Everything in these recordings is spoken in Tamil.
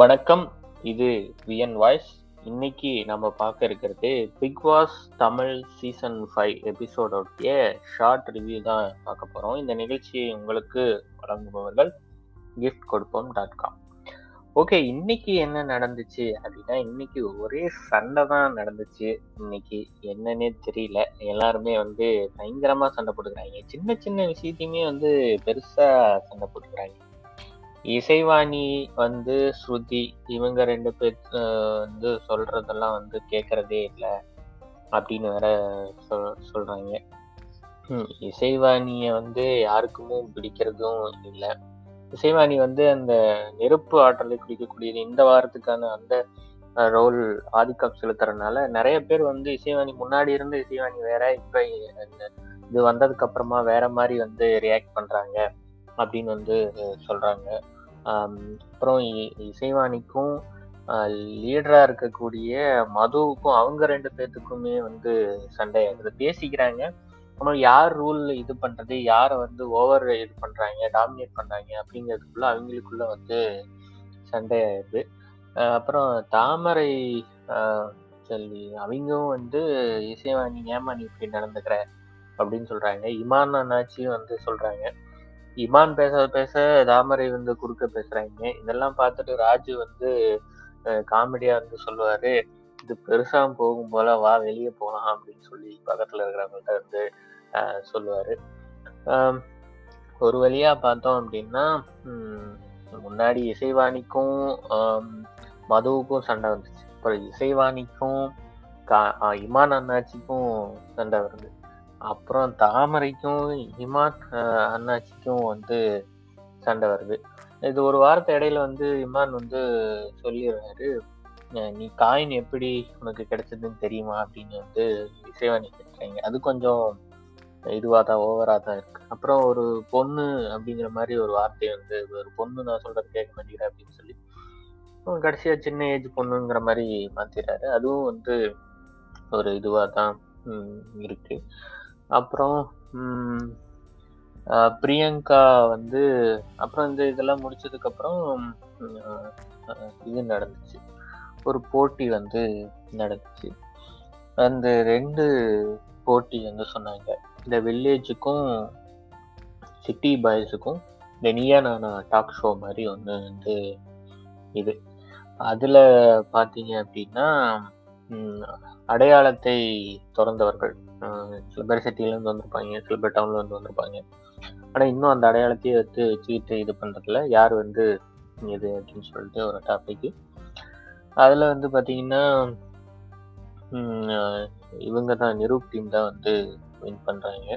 வணக்கம். இது விஎன் வாய்ஸ் இன்னைக்கு நம்ம பார்க்க இருக்கிறது Bigg Boss Tamil season five எபிசோடோடைய short review தான் பார்க்க போகிறோம் இந்த நிகழ்ச்சியை உங்களுக்கு வழங்குபவர்கள் கிஃப்ட் கொடுப்போம் டாட் காம் ஓகே இன்னைக்கு என்ன நடந்துச்சு அப்படின்னா இன்னைக்கு ஒரே சண்டை தான் நடந்துச்சு. இன்னைக்கு என்னன்னே தெரியல. எல்லாருமே வந்து பயங்கரமாக சண்டை போட்டுக்கிறாங்க. சின்ன சின்ன விஷயத்தையுமே வந்து பெருசாக சண்டை போட்டுக்கிறாங்க. இசைவாணி வந்து ஸ்ருதி இவங்க ரெண்டு பேர் வந்து சொல்றதெல்லாம் வந்து கேட்கறதே இல்லை அப்படின்னு வேற சொல் சொல்றாங்க. இசைவாணியை இசைவாணிய வந்து யாருக்குமே பிடிக்கிறதும் இல்லை. இசைவாணி வந்து அந்த நெருப்பு ஆற்றலை குறிக்கக்கூடியது இந்த வாரத்துக்கான அந்த ரோல் ஆதிக்கம் செலுத்துறதுனால நிறைய பேர் வந்து இசைவாணி முன்னாடி இருந்த இசைவாணி வேற இப்ப இது வந்ததுக்கு அப்புறமா வேற மாதிரி வந்து ரியாக்ட் பண்றாங்க அப்படின்னு வந்து சொல்றாங்க. அப்புறம் இ- இசைவாணிக்கும் லீடரா இருக்கக்கூடிய மதுவுக்கும் அவங்க ரெண்டு பேர்த்துக்குமே வந்து சண்டை ஆகுது பேசிக்கிறாங்க. அப்புறம் யார் ரூல் இது பண்றது? யாரை வந்து ஓவர் இது பண்றாங்க? டாமினேட் பண்றாங்க? அப்படிங்கிறதுக்குள்ள அவங்களுக்குள்ள வந்து சண்டை ஆயிடுது அப்புறம் தாமரை செல்வி சொல்லி அவங்களும் வந்து இசைவாணி ஏமா நீ இப்படி நடந்துக்கிற அப்படின்னு சொல்றாங்க. இமான் அண்ணாச்சியும் வந்து சொல்றாங்க. இமான் பேச பேச தாமரை வந்து குறுக்க பேசுறாங்க. இதெல்லாம் பார்த்துட்டு ராஜு வந்து காமெடியா வந்து சொல்லுவாரு இது பெருசா போகும் போல வா வெளியே போகலாம் அப்படின்னு சொல்லி பக்கத்துல இருக்கிறவங்கள்ட்ட வந்து சொல்லுவாரு. ஒரு வழியா பார்த்தோம் அப்படின்னா முன்னாடி இசைவாணிக்கும் மதுவுக்கும் சண்டை வந்துச்சு. அப்புறம் இசைவாணிக்கும் கா- இமான் அண்ணாச்சிக்கும் சண்டை வருது. அப்புறம் தாமரைக்கும் இமான் அண்ணாச்சிக்கும் வந்து சண்டை வருது. இது ஒரு வாரத்து இடையில வந்து இமான் வந்து சொல்லிடுறாரு நீ காயின் எப்படி உனக்கு கிடைச்சதுன்னு தெரியுமா? அப்படின்னு வந்து இசைவாணி கேட்குறாங்க. அது கொஞ்சம் இதுவாக தான் ஓவராக தான் இருக்கு. அப்புறம் ஒரு பொண்ணு அப்படிங்கிற மாதிரி ஒரு வார்த்தை வந்து ஒரு பொண்ணு நான் சொல்றது கேட்க மாட்டேங்கிறேன் அப்படின்னு சொல்லி கடைசியாக சின்ன ஏஜ் பொண்ணுங்கிற மாதிரி மாத்திடுறாரு. அதுவும் வந்து ஒரு இதுவாக தான் இருக்கு. அப்புறம் பிரியங்கா வந்து அப்புறம் இந்த இதெல்லாம் முடிச்சதுக்கப்புறம் இது நடந்துச்சு. ஒரு போட்டி வந்து நடந்துச்சு. அந்த ரெண்டு போட்டி வந்து சொன்னாங்க. இந்த வில்லேஜுக்கும் சிட்டி பாய்ஸுக்கும் இந்த நீயா நானா டாக் ஷோ மாதிரி ஒன்று வந்து இது. அதில் பார்த்தீங்க அப்படின்னா அடையாளத்தை திறந்தவர்கள். சில பேர் சிட்டிலேருந்து வந்திருப்பாங்க சில பேர் டவுன்லேருந்து வந்திருப்பாங்க. ஆனால் இன்னும் அந்த அடையாளத்தையே வச்சு வச்சுக்கிட்டு இது பண்ணுறதுல யார் வந்து இது அப்படின்னு சொல்லிட்டு ஒரு டாபிக் அதில் வந்து பார்த்தீங்கன்னா இவங்க தான் நிரூப் டீம் தான் வந்து வின் பண்ணுறாங்க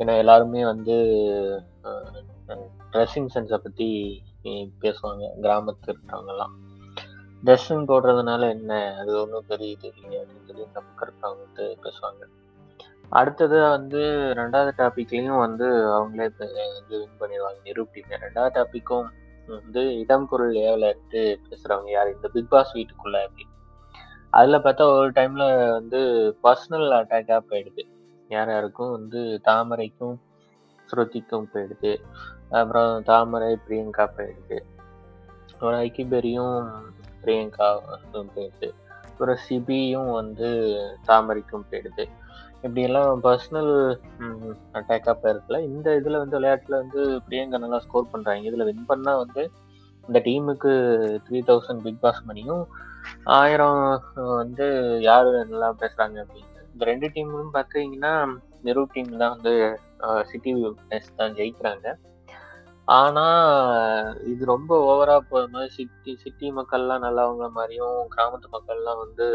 ஏன்னா எல்லாருமே வந்து ட்ரெஸ்ஸிங் சென்ஸை பற்றி பேசுவாங்க கிராமத்து இருக்கிறவங்கலாம். ட்ரெஸ்ஸிங் போடுறதுனால என்ன? அது ஒன்றும் பெரிய இது இல்லையா அப்படின்னு சொல்லி இந்த பக்கம் வந்து பேசுவாங்க. அடுத்தது வந்து ரெண்டாவது டாபிக்லேயும் வந்து அவங்களே வந்து வின் பண்ணிடுவாங்க நிரூபிங்க. ரெண்டாவது டாப்பிக்கும் வந்து இடம் பொருள் ஏவலட்டு பேசுகிறவங்க யார்? இந்த பிக் பாஸ் வீட்டுக்குள்ள அப்படின்னு. அதில் பார்த்தா ஒரு டைமில் வந்து பர்சனல் அட்டாக்காக போயிடுது. யார் யாருக்கும் வந்து தாமரைக்கும் ஸ்ருதிக்கும் போயிடுது. அப்புறம் தாமரை பிரியங்கா போயிடுது. அப்புறம் ஐக்கிபெரியும் பிரியங்கா போயிடுது அப்புறம் சிபியும் வந்து தாமரைக்கும் போயிடுது. இப்படியெல்லாம் பர்சனல் அட்டாக்காக போயிருக்குல இந்த இதில் வந்து விளையாட்டில் வந்து பிரியங்கா நல்லா ஸ்கோர் பண்ணுறாங்க இதில் வின் பண்ணால் வந்து இந்த டீமுக்கு த்ரீ தௌசண்ட் பிக் பாஸ் மணியும் ஆயிரம் வந்து யார் நல்லா பேசுகிறாங்க அப்படின்னு இந்த ரெண்டு டீமும் பார்த்தீங்கன்னா நெரு டீம் தான் வந்து சிட்டி தான் ஜெயிக்கிறாங்க. ஆனால் இது ரொம்ப ஓவராக போகிற மாதிரி சிட்டி சிட்டி மக்கள்லாம் நல்லவங்க மாதிரியும் கிராமத்து மக்கள்லாம் வந்து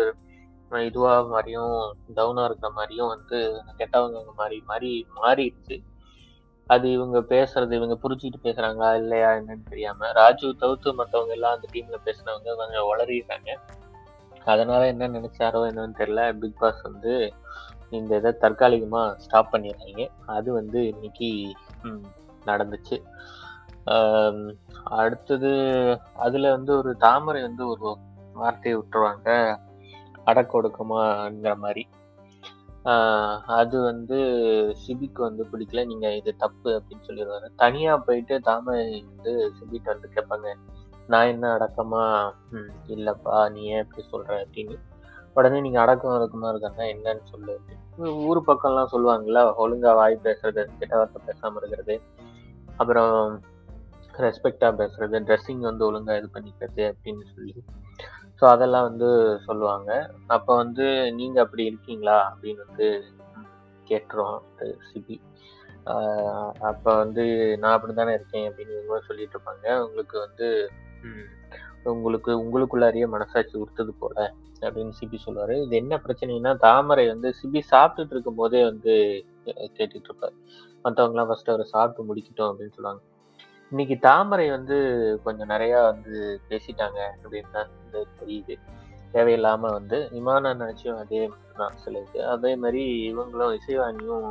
இதுவாக மாதிரியும் டவுனாக இருக்கிற மாதிரியும் வந்து கெட்டவங்க மாதிரி மாதிரி மாறிடுச்சு. அது இவங்க பேசுறது இவங்க புரிஞ்சுக்கிட்டு பேசுறாங்களா இல்லையா என்னன்னு தெரியாம. ராஜு தவிர்த்து மற்றவங்க எல்லாம் அந்த டீம்ல பேசுனவங்க கொஞ்சம் வளரிடுறாங்க அதனால என்ன நினைச்சாரோ என்னன்னு தெரியல. பிக் பாஸ் வந்து இந்த இதை தற்காலிகமா ஸ்டாப் பண்ணிடுறாங்க. அது வந்து இன்னைக்கு நடந்துச்சு. அடுத்தது அதுல வந்து ஒரு தாமரை வந்து ஒரு வார்த்தையை விட்டுருவாங்க அடக்கொடுக்கமாங்கிற மாதிரி. அது வந்து சிபிக்கு வந்து பிடிக்கல நீங்க இது தப்பு அப்படின்னு சொல்லிடுவாரு. தனியா போயிட்டு தாமரை வந்து சிபிக்கு வந்து கேட்பாங்க நான் என்ன அடக்கமா? இல்லப்பா நீ ஏன் இப்படி சொல்ற? அப்படின்னு. உடனே நீங்க அடக்கம் அடக்கமா இருக்கன்னா என்னன்னு சொல்லு ஊர் பக்கம்லாம் சொல்லுவாங்கல்ல ஒழுங்கா வாய் பேசுறது கெட்ட வார்த்தை பேசாம இருக்கிறது. அப்புறம் ரெஸ்பெக்டாக பேசுறது ட்ரெஸ்ஸிங் வந்து ஒழுங்காக இது பண்ணிக்கிறது அப்படின்னு சொல்லி. ஸோ அதெல்லாம் வந்து சொல்லுவாங்க. அப்போ வந்து நீங்கள் அப்படி இருக்கீங்களா அப்படின்னு வந்து கேட்டுரும் சிபி. அப்போ வந்து நான் அப்படி தானே இருக்கேன் அப்படின்னு இவங்க சொல்லிட்டு இருப்பாங்க. உங்களுக்கு வந்து உங்களுக்கு உங்களுக்குள்ளாரியே மனசாட்சி உறுத்தது போல அப்படின்னு சிபி சொல்லுவாரு. இது என்ன பிரச்சனைனா தாமரை வந்து சிபி சாப்பிட்டுட்டு இருக்கும் போதே வந்து கேட்டுட்டு இருப்பாரு மற்றவங்கலாம் ஃபர்ஸ்ட் அவரை சாப்பிட்டு முடிக்கட்டும் அப்படின்னு சொல்லுவாங்க. இன்னைக்கு தாமரை வந்து கொஞ்சம் நிறைய வந்து பேசிட்டாங்க அப்படின்னு தான் வந்து தெரியுது. தேவையில்லாம வந்து விமானம் நினைச்சும் அதே மாதிரி தான் சில அதே மாதிரி இவங்களும் இசைவாணியும்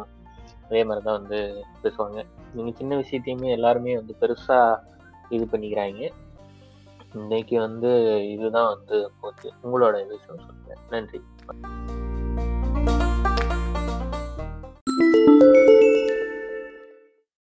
அதே மாதிரி தான் வந்து பேசுவாங்க. நீங்கள் சின்ன விஷயத்தையுமே எல்லாருமே வந்து பெருசாக இது பண்ணிக்கிறாங்க. இன்னைக்கு வந்து இதுதான் வந்து ஓகே உங்களோட விஷயம் சொல்லுங்க. நன்றி.